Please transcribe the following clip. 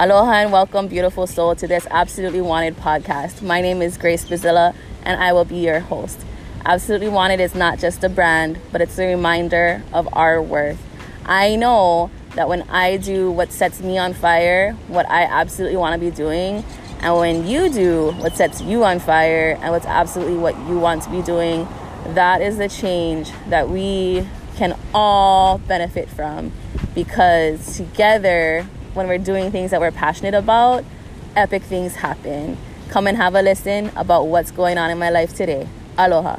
Aloha and welcome, beautiful soul, to this Absolutely Wanted podcast. My name is Grace Bazilla, and I will be your host. Absolutely Wanted is not just a brand, but it's a reminder of our worth. I know that when I do what sets me on fire, what I absolutely want to be doing, and when you do what sets you on fire and what's absolutely what you want to be doing, that is the change that we can all benefit from because together, when we're doing things that we're passionate about, epic things happen. Come and have a listen about what's going on in my life today. Aloha.